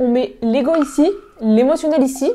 On met l'ego ici, l'émotionnel ici,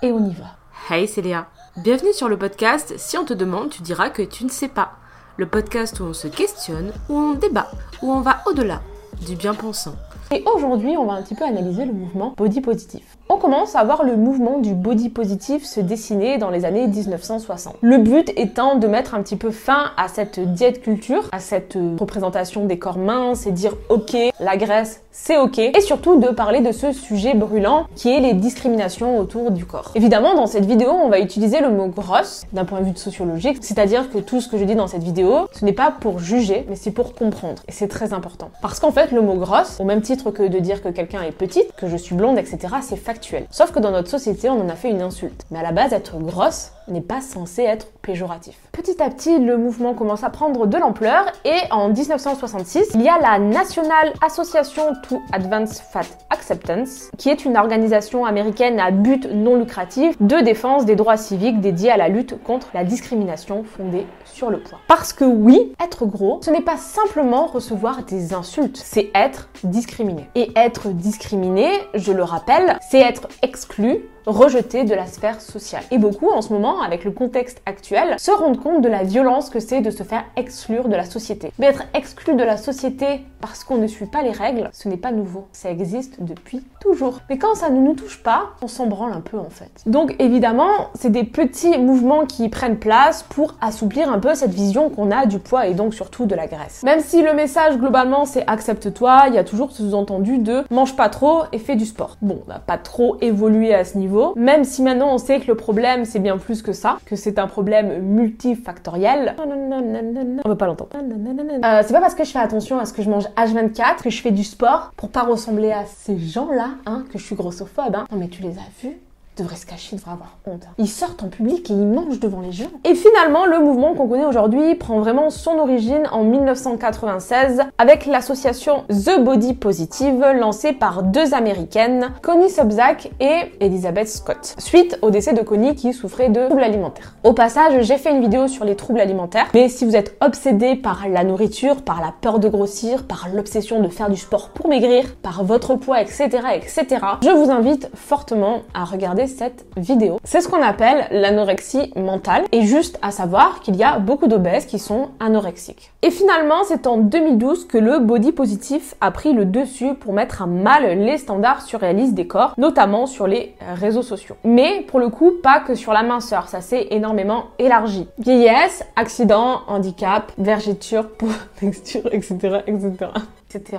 et on y va. Hey, c'est Léa. Bienvenue sur le podcast Si on te demande, tu diras que tu ne sais pas. Le podcast où on se questionne, où on débat, où on va au-delà du bien pensant. Et aujourd'hui, on va un petit peu analyser le mouvement body positif. On commence à voir le mouvement du body positif se dessiner dans les années 1960. Le but étant de mettre un petit peu fin à cette diète culture, à cette représentation des corps minces et dire ok, la graisse c'est ok, et surtout de parler de ce sujet brûlant qui est les discriminations autour du corps. Évidemment, dans cette vidéo, on va utiliser le mot grosse d'un point de vue sociologique, c'est-à-dire que tout ce que je dis dans cette vidéo, ce n'est pas pour juger, mais c'est pour comprendre. Et c'est très important. Parce qu'en fait, le mot grosse, au même titre que de dire que quelqu'un est petite, que je suis blonde, etc., c'est factuel Sauf que dans notre société, on en a fait une insulte. Mais à la base, être grosse n'est pas censé être péjoratif. Petit à petit, le mouvement commence à prendre de l'ampleur et en 1966, il y a la National Association to Advance Fat Acceptance, qui est une organisation américaine à but non lucratif de défense des droits civiques dédiée à la lutte contre la discrimination fondée sur le poids. Parce que oui, être gros, ce n'est pas simplement recevoir des insultes, c'est être discriminé. Et être discriminé, je le rappelle, c'est être exclu rejeté de la sphère sociale. Et beaucoup en ce moment, avec le contexte actuel, se rendent compte de la violence que c'est de se faire exclure de la société. Mais être exclu de la société parce qu'on ne suit pas les règles, ce n'est pas nouveau. Ça existe depuis toujours. Mais quand ça ne nous touche pas, on s'en branle un peu en fait. Donc évidemment, c'est des petits mouvements qui prennent place pour assouplir un peu cette vision qu'on a du poids et donc surtout de la graisse. Même si le message globalement c'est accepte-toi, il y a toujours ce sous-entendu de mange pas trop et fais du sport. Bon, on n'a pas trop évolué à ce niveau même si maintenant on sait que le problème c'est bien plus que ça, que c'est un problème multifactoriel. On veut pas l'entendre. Euh, c'est pas parce que je fais attention à ce que je mange H24 que je fais du sport pour pas ressembler à ces gens-là, hein, que je suis grossophobe. Hein. Non mais tu les as vus devrait se cacher, devrait avoir honte. Ils sortent en public et ils mangent devant les gens. Et finalement, le mouvement qu'on connaît aujourd'hui prend vraiment son origine en 1996 avec l'association The Body Positive lancée par deux américaines, Connie Subzak et Elizabeth Scott, suite au décès de Connie qui souffrait de troubles alimentaires. Au passage, j'ai fait une vidéo sur les troubles alimentaires, mais si vous êtes obsédé par la nourriture, par la peur de grossir, par l'obsession de faire du sport pour maigrir, par votre poids, etc., etc., je vous invite fortement à regarder cette vidéo. C'est ce qu'on appelle l'anorexie mentale et juste à savoir qu'il y a beaucoup d'obèses qui sont anorexiques. Et finalement, c'est en 2012 que le body positif a pris le dessus pour mettre à mal les standards surréalistes des corps, notamment sur les réseaux sociaux. Mais pour le coup, pas que sur la minceur, ça s'est énormément élargi. Vieillesse, accident, handicap, vergeture, peau, texture, etc., etc., etc.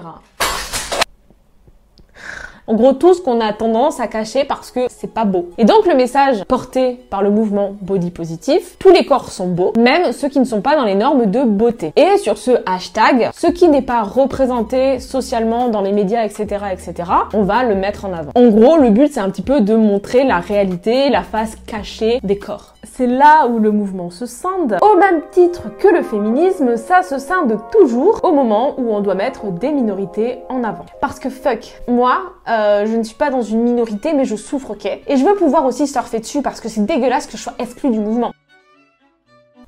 En gros, tout ce qu'on a tendance à cacher parce que c'est pas beau. Et donc, le message porté par le mouvement body positif, tous les corps sont beaux, même ceux qui ne sont pas dans les normes de beauté. Et sur ce hashtag, ce qui n'est pas représenté socialement dans les médias, etc., etc., on va le mettre en avant. En gros, le but, c'est un petit peu de montrer la réalité, la face cachée des corps. C'est là où le mouvement se scinde. Au même titre que le féminisme, ça se scinde toujours au moment où on doit mettre des minorités en avant. Parce que fuck, moi, euh, euh, je ne suis pas dans une minorité, mais je souffre, ok Et je veux pouvoir aussi surfer dessus parce que c'est dégueulasse que je sois exclue du mouvement.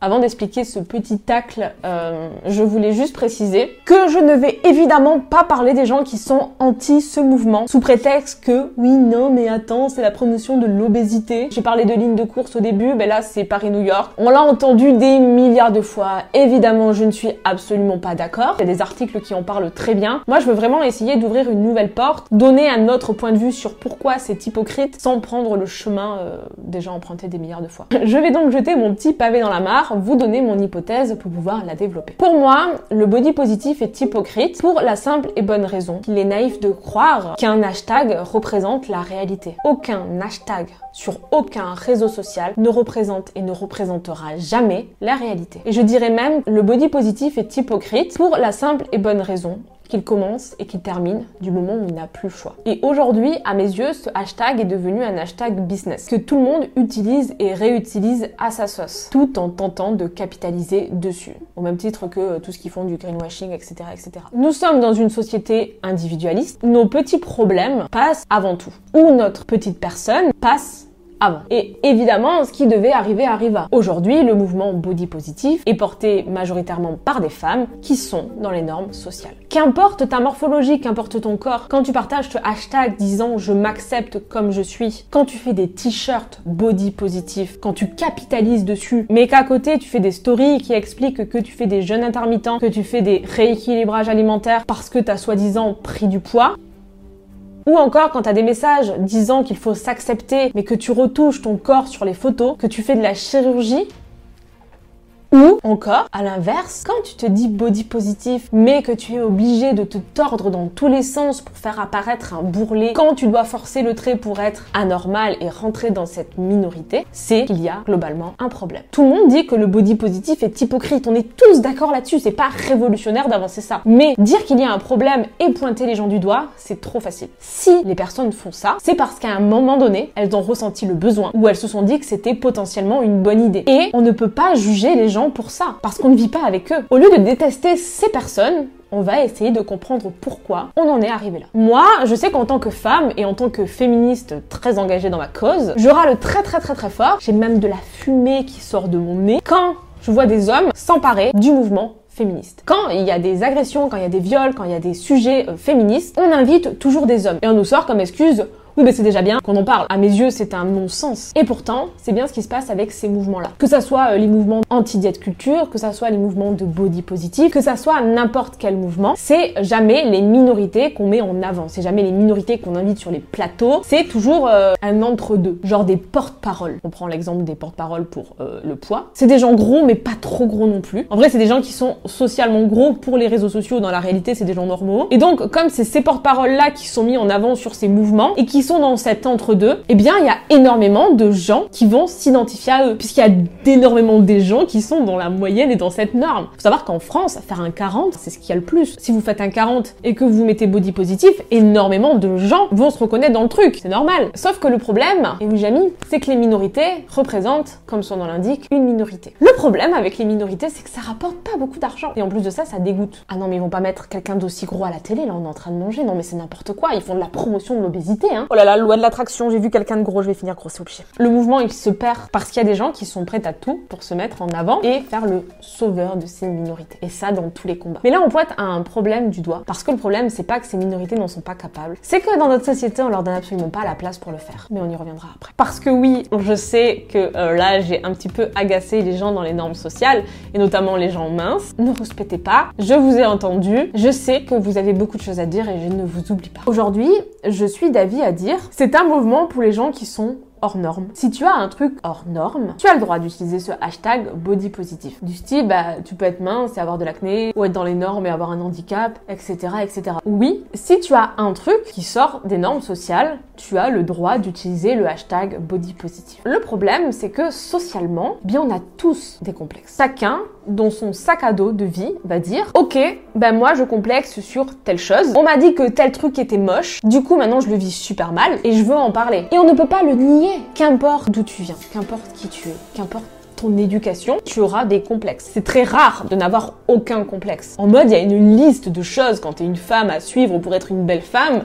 Avant d'expliquer ce petit tacle, euh, je voulais juste préciser que je ne vais évidemment pas parler des gens qui sont anti ce mouvement sous prétexte que oui non mais attends c'est la promotion de l'obésité. J'ai parlé de ligne de course au début, mais là c'est Paris-New York. On l'a entendu des milliards de fois. Évidemment je ne suis absolument pas d'accord. Il y a des articles qui en parlent très bien. Moi je veux vraiment essayer d'ouvrir une nouvelle porte, donner un autre point de vue sur pourquoi c'est hypocrite sans prendre le chemin euh, déjà emprunté des milliards de fois. Je vais donc jeter mon petit pavé dans la mare vous donner mon hypothèse pour pouvoir la développer. Pour moi, le body positif est hypocrite pour la simple et bonne raison qu'il est naïf de croire qu'un hashtag représente la réalité. Aucun hashtag sur aucun réseau social ne représente et ne représentera jamais la réalité. Et je dirais même le body positif est hypocrite pour la simple et bonne raison qu'il commence et qu'il termine du moment où il n'a plus choix. Et aujourd'hui, à mes yeux, ce hashtag est devenu un hashtag business que tout le monde utilise et réutilise à sa sauce, tout en tentant de capitaliser dessus, au même titre que tout ce qu'ils font du greenwashing, etc., etc. Nous sommes dans une société individualiste. Nos petits problèmes passent avant tout, ou notre petite personne passe avant. Et évidemment, ce qui devait arriver arriva. Aujourd'hui, le mouvement body positif est porté majoritairement par des femmes qui sont dans les normes sociales. Qu'importe ta morphologie, qu'importe ton corps, quand tu partages ce hashtag disant je m'accepte comme je suis, quand tu fais des t-shirts body positif, quand tu capitalises dessus, mais qu'à côté tu fais des stories qui expliquent que tu fais des jeûnes intermittents, que tu fais des rééquilibrages alimentaires parce que tu as soi-disant pris du poids, ou encore quand tu as des messages disant qu'il faut s'accepter, mais que tu retouches ton corps sur les photos, que tu fais de la chirurgie, ou encore, à l'inverse, quand tu te dis body positif, mais que tu es obligé de te tordre dans tous les sens pour faire apparaître un bourrelet, quand tu dois forcer le trait pour être anormal et rentrer dans cette minorité, c'est qu'il y a globalement un problème. Tout le monde dit que le body positif est hypocrite, on est tous d'accord là-dessus, c'est pas révolutionnaire d'avancer ça. Mais dire qu'il y a un problème et pointer les gens du doigt, c'est trop facile. Si les personnes font ça, c'est parce qu'à un moment donné, elles ont ressenti le besoin ou elles se sont dit que c'était potentiellement une bonne idée. Et on ne peut pas juger les gens pour ça, parce qu'on ne vit pas avec eux. Au lieu de détester ces personnes, on va essayer de comprendre pourquoi on en est arrivé là. Moi, je sais qu'en tant que femme et en tant que féministe très engagée dans ma cause, je râle très très très très fort. J'ai même de la fumée qui sort de mon nez quand je vois des hommes s'emparer du mouvement féministe. Quand il y a des agressions, quand il y a des viols, quand il y a des sujets euh, féministes, on invite toujours des hommes. Et on nous sort comme excuse c'est déjà bien qu'on en parle. À mes yeux, c'est un non-sens. Et pourtant, c'est bien ce qui se passe avec ces mouvements-là. Que ça soit euh, les mouvements anti-diète culture, que ça soit les mouvements de body positive, que ça soit n'importe quel mouvement, c'est jamais les minorités qu'on met en avant. C'est jamais les minorités qu'on invite sur les plateaux. C'est toujours euh, un entre-deux. Genre des porte-paroles. On prend l'exemple des porte-paroles pour euh, le poids. C'est des gens gros, mais pas trop gros non plus. En vrai, c'est des gens qui sont socialement gros pour les réseaux sociaux. Dans la réalité, c'est des gens normaux. Et donc, comme c'est ces porte-paroles-là qui sont mis en avant sur ces mouvements et qui sont dans cet entre-deux, eh bien, il y a énormément de gens qui vont s'identifier à eux, puisqu'il y a énormément des gens qui sont dans la moyenne et dans cette norme. Faut savoir qu'en France, faire un 40, c'est ce qu'il y a le plus. Si vous faites un 40 et que vous mettez body positif, énormément de gens vont se reconnaître dans le truc. C'est normal. Sauf que le problème, et oui, Jamy, c'est que les minorités représentent, comme son nom l'indique, une minorité. Le problème avec les minorités, c'est que ça rapporte pas beaucoup d'argent. Et en plus de ça, ça dégoûte. Ah non, mais ils vont pas mettre quelqu'un d'aussi gros à la télé, là, on est en train de manger. Non, mais c'est n'importe quoi. Ils font de la promotion de l'obésité, hein. Oh là là, loi de l'attraction, j'ai vu quelqu'un de gros, je vais finir grosse au pied. Le mouvement, il se perd parce qu'il y a des gens qui sont prêts à tout pour se mettre en avant et faire le sauveur de ces minorités. Et ça dans tous les combats. Mais là, on pointe à un problème du doigt. Parce que le problème, c'est pas que ces minorités n'en sont pas capables. C'est que dans notre société, on leur donne absolument pas la place pour le faire. Mais on y reviendra après. Parce que oui, je sais que euh, là, j'ai un petit peu agacé les gens dans les normes sociales, et notamment les gens minces. Ne respectez pas. Je vous ai entendu. Je sais que vous avez beaucoup de choses à dire et je ne vous oublie pas. Aujourd'hui, je suis d'avis à c'est un mouvement pour les gens qui sont hors norme. Si tu as un truc hors norme, tu as le droit d'utiliser ce hashtag body positif. Du style, bah, tu peux être mince et avoir de l'acné, ou être dans les normes et avoir un handicap, etc., etc. Oui, si tu as un truc qui sort des normes sociales, tu as le droit d'utiliser le hashtag body positif. Le problème, c'est que socialement, bien, on a tous des complexes. Chacun, dans son sac à dos de vie, va dire, ok, ben moi, je complexe sur telle chose. On m'a dit que tel truc était moche. Du coup, maintenant, je le vis super mal et je veux en parler. Et on ne peut pas le nier Qu'importe d'où tu viens, qu'importe qui tu es, qu'importe ton éducation, tu auras des complexes. C'est très rare de n'avoir aucun complexe. En mode, il y a une liste de choses quand t'es une femme à suivre pour être une belle femme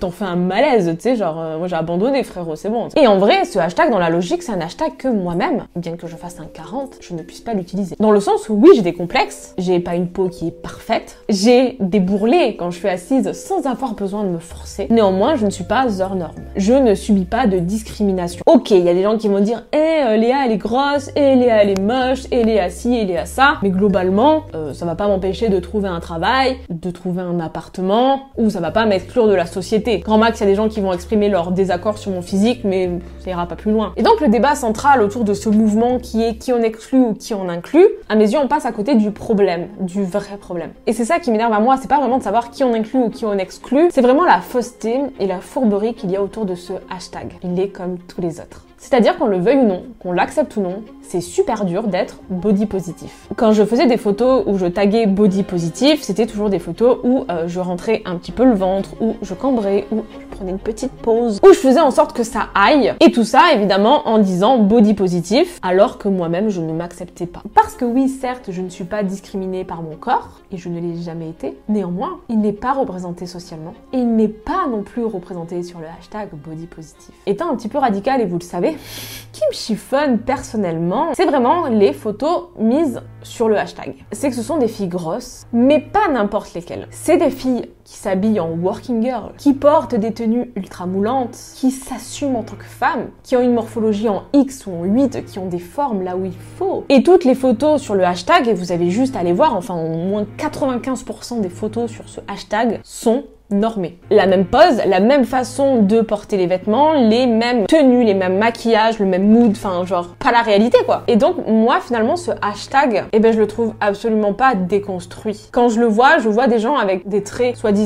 t'en fais un malaise, tu sais, genre, euh, moi j'ai abandonné, frérot, c'est bon. Et en vrai, ce hashtag, dans la logique, c'est un hashtag que moi-même, bien que je fasse un 40, je ne puisse pas l'utiliser. Dans le sens où, oui, j'ai des complexes, j'ai pas une peau qui est parfaite, j'ai des bourrelets quand je suis assise sans avoir besoin de me forcer. Néanmoins, je ne suis pas hors norme. Je ne subis pas de discrimination. Ok, il y a des gens qui vont dire, eh, Léa, elle est grosse, eh, Léa, elle est moche, eh, Léa, ci, eh, Léa, ça. Mais globalement, euh, ça va pas m'empêcher de trouver un travail, de trouver un appartement, ou ça va pas m'exclure de la société Grand max, il y a des gens qui vont exprimer leur désaccord sur mon physique, mais ça ira pas plus loin. Et donc le débat central autour de ce mouvement qui est qui on exclut ou qui on inclut, à mes yeux, on passe à côté du problème, du vrai problème. Et c'est ça qui m'énerve à moi, c'est pas vraiment de savoir qui on inclut ou qui on exclut, c'est vraiment la fausseté et la fourberie qu'il y a autour de ce hashtag. Il est comme tous les autres. C'est-à-dire qu'on le veuille ou non, qu'on l'accepte ou non, c'est super dur d'être body positif. Quand je faisais des photos où je taguais body positif, c'était toujours des photos où euh, je rentrais un petit peu le ventre, où je cambrais, où je prenais une petite pause où je faisais en sorte que ça aille. Et tout ça, évidemment, en disant body positif, alors que moi-même, je ne m'acceptais pas. Parce que oui, certes, je ne suis pas discriminée par mon corps, et je ne l'ai jamais été. Néanmoins, il n'est pas représenté socialement, et il n'est pas non plus représenté sur le hashtag body positif. Étant un petit peu radical, et vous le savez, qui me chiffonne personnellement, c'est vraiment les photos mises sur le hashtag. C'est que ce sont des filles grosses, mais pas n'importe lesquelles. C'est des filles qui s'habillent en working girl, qui portent des tenues ultra moulantes, qui s'assument en tant que femmes, qui ont une morphologie en X ou en 8, qui ont des formes là où il faut. Et toutes les photos sur le hashtag, et vous avez juste à les voir, enfin au moins 95% des photos sur ce hashtag sont normé. La même pose, la même façon de porter les vêtements, les mêmes tenues, les mêmes maquillages, le même mood, enfin genre pas la réalité quoi. Et donc moi finalement ce hashtag, eh ben je le trouve absolument pas déconstruit. Quand je le vois, je vois des gens avec des traits soi-disant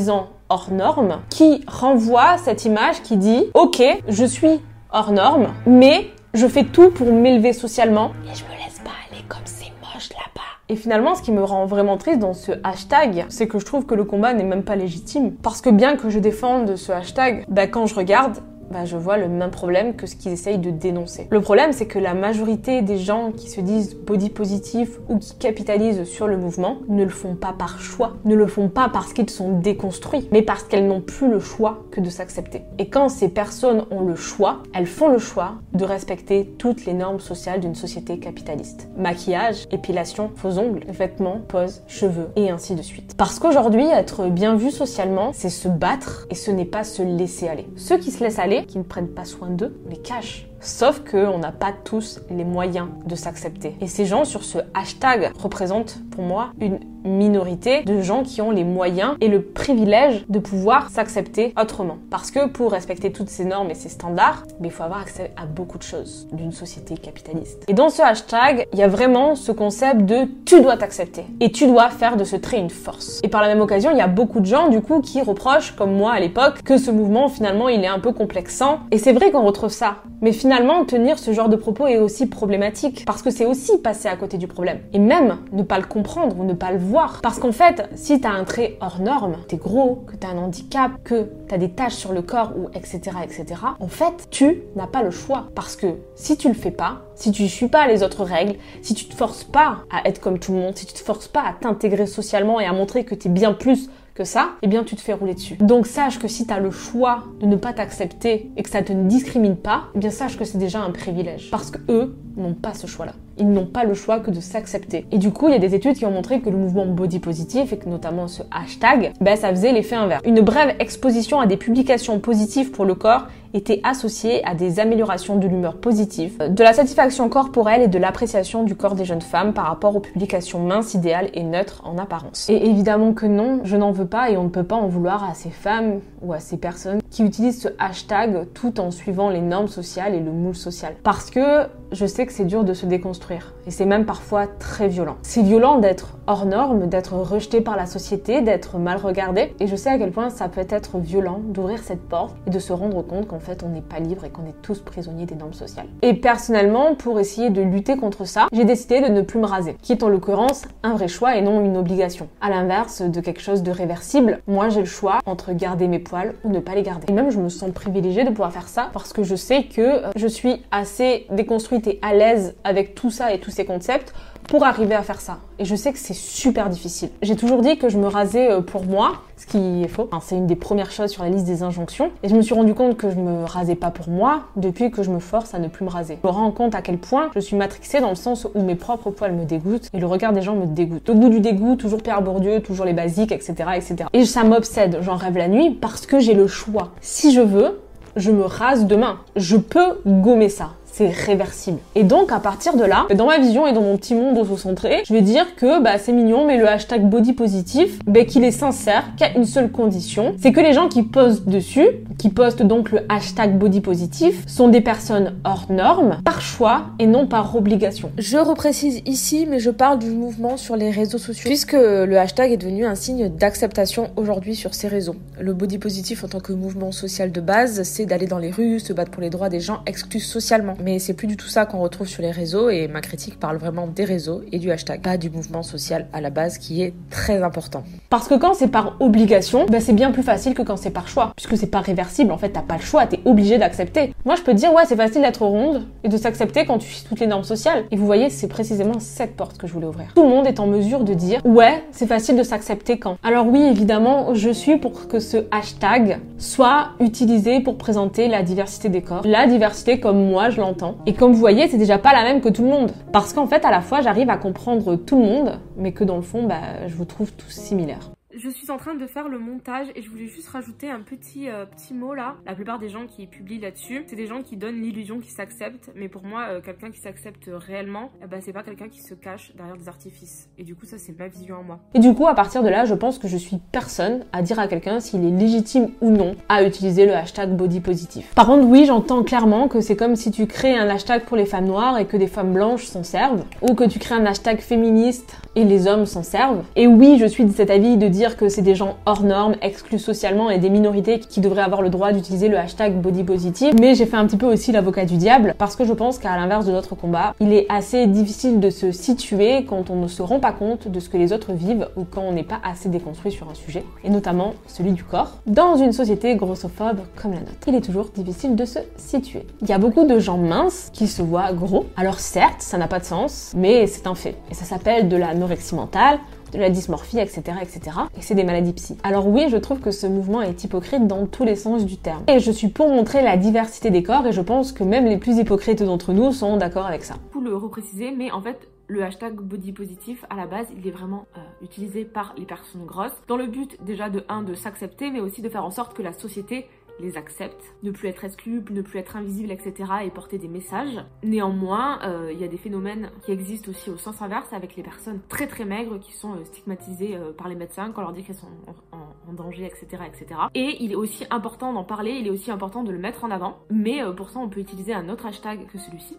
hors normes qui renvoient cette image qui dit OK, je suis hors norme, mais je fais tout pour m'élever socialement et je me laisse pas aller comme c'est moche là-bas. Et finalement, ce qui me rend vraiment triste dans ce hashtag, c'est que je trouve que le combat n'est même pas légitime. Parce que bien que je défende ce hashtag, bah quand je regarde, bah, je vois le même problème que ce qu'ils essayent de dénoncer. Le problème, c'est que la majorité des gens qui se disent body positif ou qui capitalisent sur le mouvement ne le font pas par choix, ne le font pas parce qu'ils sont déconstruits, mais parce qu'elles n'ont plus le choix que de s'accepter. Et quand ces personnes ont le choix, elles font le choix de respecter toutes les normes sociales d'une société capitaliste. Maquillage, épilation, faux ongles, vêtements, pose, cheveux et ainsi de suite. Parce qu'aujourd'hui, être bien vu socialement, c'est se battre et ce n'est pas se laisser aller. Ceux qui se laissent aller, qui ne prennent pas soin d'eux, les cachent. Sauf qu'on n'a pas tous les moyens de s'accepter. Et ces gens sur ce hashtag représentent pour moi une minorité de gens qui ont les moyens et le privilège de pouvoir s'accepter autrement. Parce que pour respecter toutes ces normes et ces standards, il faut avoir accès à beaucoup de choses d'une société capitaliste. Et dans ce hashtag, il y a vraiment ce concept de tu dois t'accepter et tu dois faire de ce trait une force. Et par la même occasion, il y a beaucoup de gens du coup qui reprochent, comme moi à l'époque, que ce mouvement finalement il est un peu complexant. Et c'est vrai qu'on retrouve ça. Mais finalement, tenir ce genre de propos est aussi problématique parce que c'est aussi passer à côté du problème. Et même ne pas le comprendre ou ne pas le voir. Parce qu'en fait, si t'as un trait hors norme, t'es gros, que t'as un handicap, que t'as des taches sur le corps ou etc etc, en fait, tu n'as pas le choix. Parce que si tu le fais pas, si tu suis pas les autres règles, si tu te forces pas à être comme tout le monde, si tu te forces pas à t'intégrer socialement et à montrer que t'es bien plus que ça, eh bien tu te fais rouler dessus. Donc sache que si tu as le choix de ne pas t'accepter et que ça te ne discrimine pas, eh bien sache que c'est déjà un privilège. Parce que eux n'ont pas ce choix-là. Ils n'ont pas le choix que de s'accepter. Et du coup, il y a des études qui ont montré que le mouvement body positif, et que notamment ce hashtag, ben, ça faisait l'effet inverse. Une brève exposition à des publications positives pour le corps était associée à des améliorations de l'humeur positive, de la satisfaction corporelle et de l'appréciation du corps des jeunes femmes par rapport aux publications minces, idéales et neutres en apparence. Et évidemment que non, je n'en veux pas et on ne peut pas en vouloir à ces femmes ou à ces personnes qui utilisent ce hashtag tout en suivant les normes sociales et le moule social. Parce que je sais que c'est dur de se déconstruire construire et c'est même parfois très violent. C'est violent d'être hors norme, d'être rejeté par la société, d'être mal regardé et je sais à quel point ça peut être violent d'ouvrir cette porte et de se rendre compte qu'en fait on n'est pas libre et qu'on est tous prisonniers des normes sociales. Et personnellement, pour essayer de lutter contre ça, j'ai décidé de ne plus me raser, qui est en l'occurrence un vrai choix et non une obligation. À l'inverse de quelque chose de réversible, moi j'ai le choix entre garder mes poils ou ne pas les garder. Et même je me sens privilégiée de pouvoir faire ça parce que je sais que euh, je suis assez déconstruite et à l'aise avec tout ça et tous ces concepts pour arriver à faire ça. Et je sais que c'est super difficile. J'ai toujours dit que je me rasais euh, pour moi, ce qui est faux. C'est une des premières choses sur la liste des injonctions. Et je me suis rendu compte que je me rasais pas pour moi depuis que je me force à ne plus me raser. Je me rends compte à quel point je suis matrixée dans le sens où mes propres poils me dégoûtent et le regard des gens me dégoûte. Le goût du dégoût, toujours Pierre Bourdieu, toujours les basiques, etc., etc. Et ça m'obsède. J'en rêve la nuit parce que j'ai le choix. Si je veux, je me rase demain. Je peux gommer ça c'est réversible. Et donc à partir de là, dans ma vision et dans mon petit monde auto-centré, je vais dire que bah c'est mignon, mais le hashtag body positif, bah, qu'il est sincère, a une seule condition, c'est que les gens qui postent dessus, qui postent donc le hashtag body positif, sont des personnes hors normes, par choix et non par obligation. Je reprécise ici, mais je parle du mouvement sur les réseaux sociaux, puisque le hashtag est devenu un signe d'acceptation aujourd'hui sur ces réseaux. Le body positif en tant que mouvement social de base, c'est d'aller dans les rues, se battre pour les droits des gens exclus socialement Mais c'est plus du tout ça qu'on retrouve sur les réseaux et ma critique parle vraiment des réseaux et du hashtag, pas du mouvement social à la base qui est très important. Parce que quand c'est par obligation, bah c'est bien plus facile que quand c'est par choix, puisque c'est pas réversible. En fait, t'as pas le choix, t'es obligé d'accepter. Moi, je peux te dire, ouais, c'est facile d'être ronde et de s'accepter quand tu suis toutes les normes sociales. Et vous voyez, c'est précisément cette porte que je voulais ouvrir. Tout le monde est en mesure de dire, ouais, c'est facile de s'accepter quand. Alors oui, évidemment, je suis pour que ce hashtag soit utilisé pour présenter la diversité des corps. La diversité comme moi je l'entends. Et comme vous voyez, c'est déjà pas la même que tout le monde. Parce qu'en fait, à la fois, j'arrive à comprendre tout le monde, mais que dans le fond, bah, je vous trouve tous similaires. Je suis en train de faire le montage et je voulais juste rajouter un petit, euh, petit mot là. La plupart des gens qui publient là-dessus, c'est des gens qui donnent l'illusion qu'ils s'acceptent. Mais pour moi, euh, quelqu'un qui s'accepte réellement, eh ben, c'est pas quelqu'un qui se cache derrière des artifices. Et du coup, ça, c'est ma vision en moi. Et du coup, à partir de là, je pense que je suis personne à dire à quelqu'un s'il est légitime ou non à utiliser le hashtag body positif. Par contre, oui, j'entends clairement que c'est comme si tu crées un hashtag pour les femmes noires et que des femmes blanches s'en servent. Ou que tu crées un hashtag féministe et les hommes s'en servent. Et oui, je suis de cet avis de dire que c'est des gens hors normes, exclus socialement et des minorités qui devraient avoir le droit d'utiliser le hashtag body positive. Mais j'ai fait un petit peu aussi l'avocat du diable parce que je pense qu'à l'inverse de notre combat, il est assez difficile de se situer quand on ne se rend pas compte de ce que les autres vivent ou quand on n'est pas assez déconstruit sur un sujet, et notamment celui du corps, dans une société grossophobe comme la nôtre. Il est toujours difficile de se situer. Il y a beaucoup de gens minces qui se voient gros. Alors certes, ça n'a pas de sens, mais c'est un fait. Et ça s'appelle de l'anorexie mentale la dysmorphie, etc. etc. Et c'est des maladies psy. Alors oui, je trouve que ce mouvement est hypocrite dans tous les sens du terme. Et je suis pour montrer la diversité des corps et je pense que même les plus hypocrites d'entre nous sont d'accord avec ça. Pour le repréciser, mais en fait, le hashtag body positif, à la base, il est vraiment euh, utilisé par les personnes grosses dans le but déjà de 1 de s'accepter, mais aussi de faire en sorte que la société les accepte, ne plus être exclu, ne plus être invisible, etc. et porter des messages. Néanmoins, euh, il y a des phénomènes qui existent aussi au sens inverse avec les personnes très très maigres qui sont euh, stigmatisées euh, par les médecins quand on leur dit qu'elles sont en, en, danger, etc., etc. Et il est aussi important d'en parler, il est aussi important de le mettre en avant. Mais pour ça, on peut utiliser un autre hashtag que celui-ci,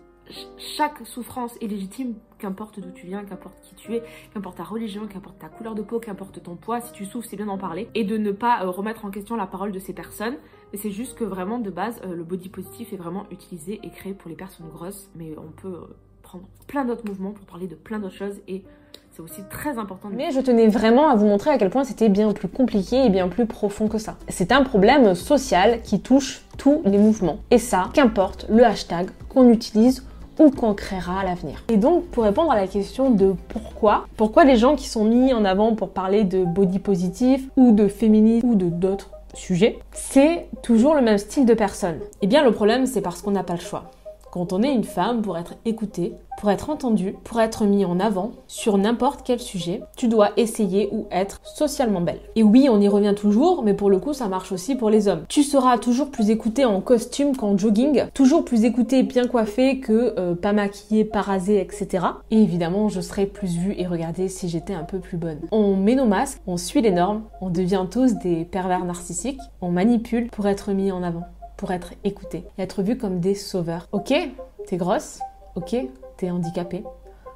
chaque souffrance est légitime, qu'importe d'où tu viens, qu'importe qui tu es, qu'importe ta religion, qu'importe ta couleur de peau, qu'importe ton poids, si tu souffres, c'est bien d'en parler. Et de ne pas euh, remettre en question la parole de ces personnes. Mais c'est juste que vraiment, de base, euh, le body positif est vraiment utilisé et créé pour les personnes grosses. Mais on peut euh, prendre plein d'autres mouvements pour parler de plein d'autres choses et c'est aussi très important. Mais je tenais vraiment à vous montrer à quel point c'était bien plus compliqué et bien plus profond que ça. C'est un problème social qui touche tous les mouvements. Et ça, qu'importe le hashtag qu'on utilise ou qu'on créera à l'avenir. Et donc, pour répondre à la question de pourquoi, pourquoi les gens qui sont mis en avant pour parler de body positif ou de féminisme ou de d'autres sujets, c'est toujours le même style de personne? Eh bien, le problème, c'est parce qu'on n'a pas le choix quand on est une femme, pour être écoutée, pour être entendue, pour être mis en avant sur n'importe quel sujet, tu dois essayer ou être socialement belle. Et oui, on y revient toujours, mais pour le coup, ça marche aussi pour les hommes. Tu seras toujours plus écoutée en costume qu'en jogging, toujours plus écoutée bien coiffée que euh, pas maquillée, pas rasée, etc. Et évidemment, je serais plus vue et regardée si j'étais un peu plus bonne. On met nos masques, on suit les normes, on devient tous des pervers narcissiques, on manipule pour être mis en avant pour être écouté être vu comme des sauveurs. Ok, t'es grosse, ok, t'es handicapée,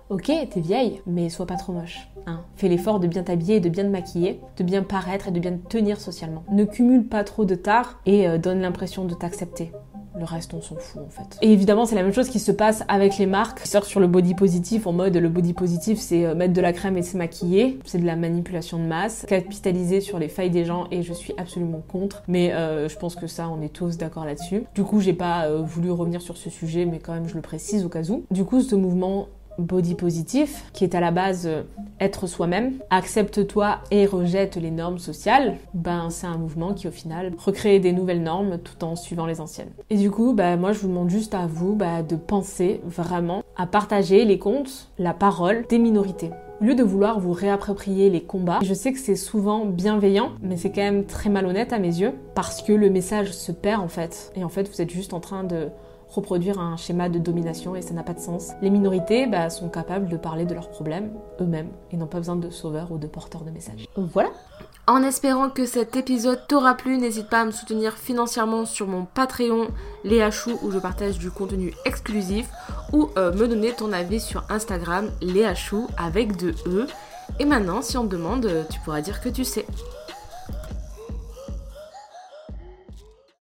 ok, t'es vieille, mais sois pas trop moche. Hein. Fais l'effort de bien t'habiller de bien te maquiller, de bien paraître et de bien te tenir socialement. Ne cumule pas trop de tard et euh, donne l'impression de t'accepter. Le reste, on s'en fout en fait. Et évidemment, c'est la même chose qui se passe avec les marques qui sortent sur le body positif en mode le body positif, c'est euh, mettre de la crème et se maquiller. C'est de la manipulation de masse, capitaliser sur les failles des gens et je suis absolument contre. Mais euh, je pense que ça, on est tous d'accord là-dessus. Du coup, j'ai pas euh, voulu revenir sur ce sujet, mais quand même, je le précise au cas où. Du coup, ce mouvement body positif, qui est à la base euh, être soi-même, accepte-toi et rejette les normes sociales, ben c'est un mouvement qui au final recrée des nouvelles normes tout en suivant les anciennes. Et du coup, ben, moi je vous demande juste à vous ben, de penser vraiment à partager les comptes, la parole des minorités. Au lieu de vouloir vous réapproprier les combats, je sais que c'est souvent bienveillant, mais c'est quand même très malhonnête à mes yeux, parce que le message se perd en fait. Et en fait, vous êtes juste en train de reproduire un schéma de domination et ça n'a pas de sens. Les minorités bah, sont capables de parler de leurs problèmes eux-mêmes et n'ont pas besoin de sauveurs ou de porteurs de messages. Voilà. En espérant que cet épisode t'aura plu, n'hésite pas à me soutenir financièrement sur mon Patreon Léa Chou où je partage du contenu exclusif ou euh, me donner ton avis sur Instagram Léa Chou avec deux E. Et maintenant, si on te demande, tu pourras dire que tu sais.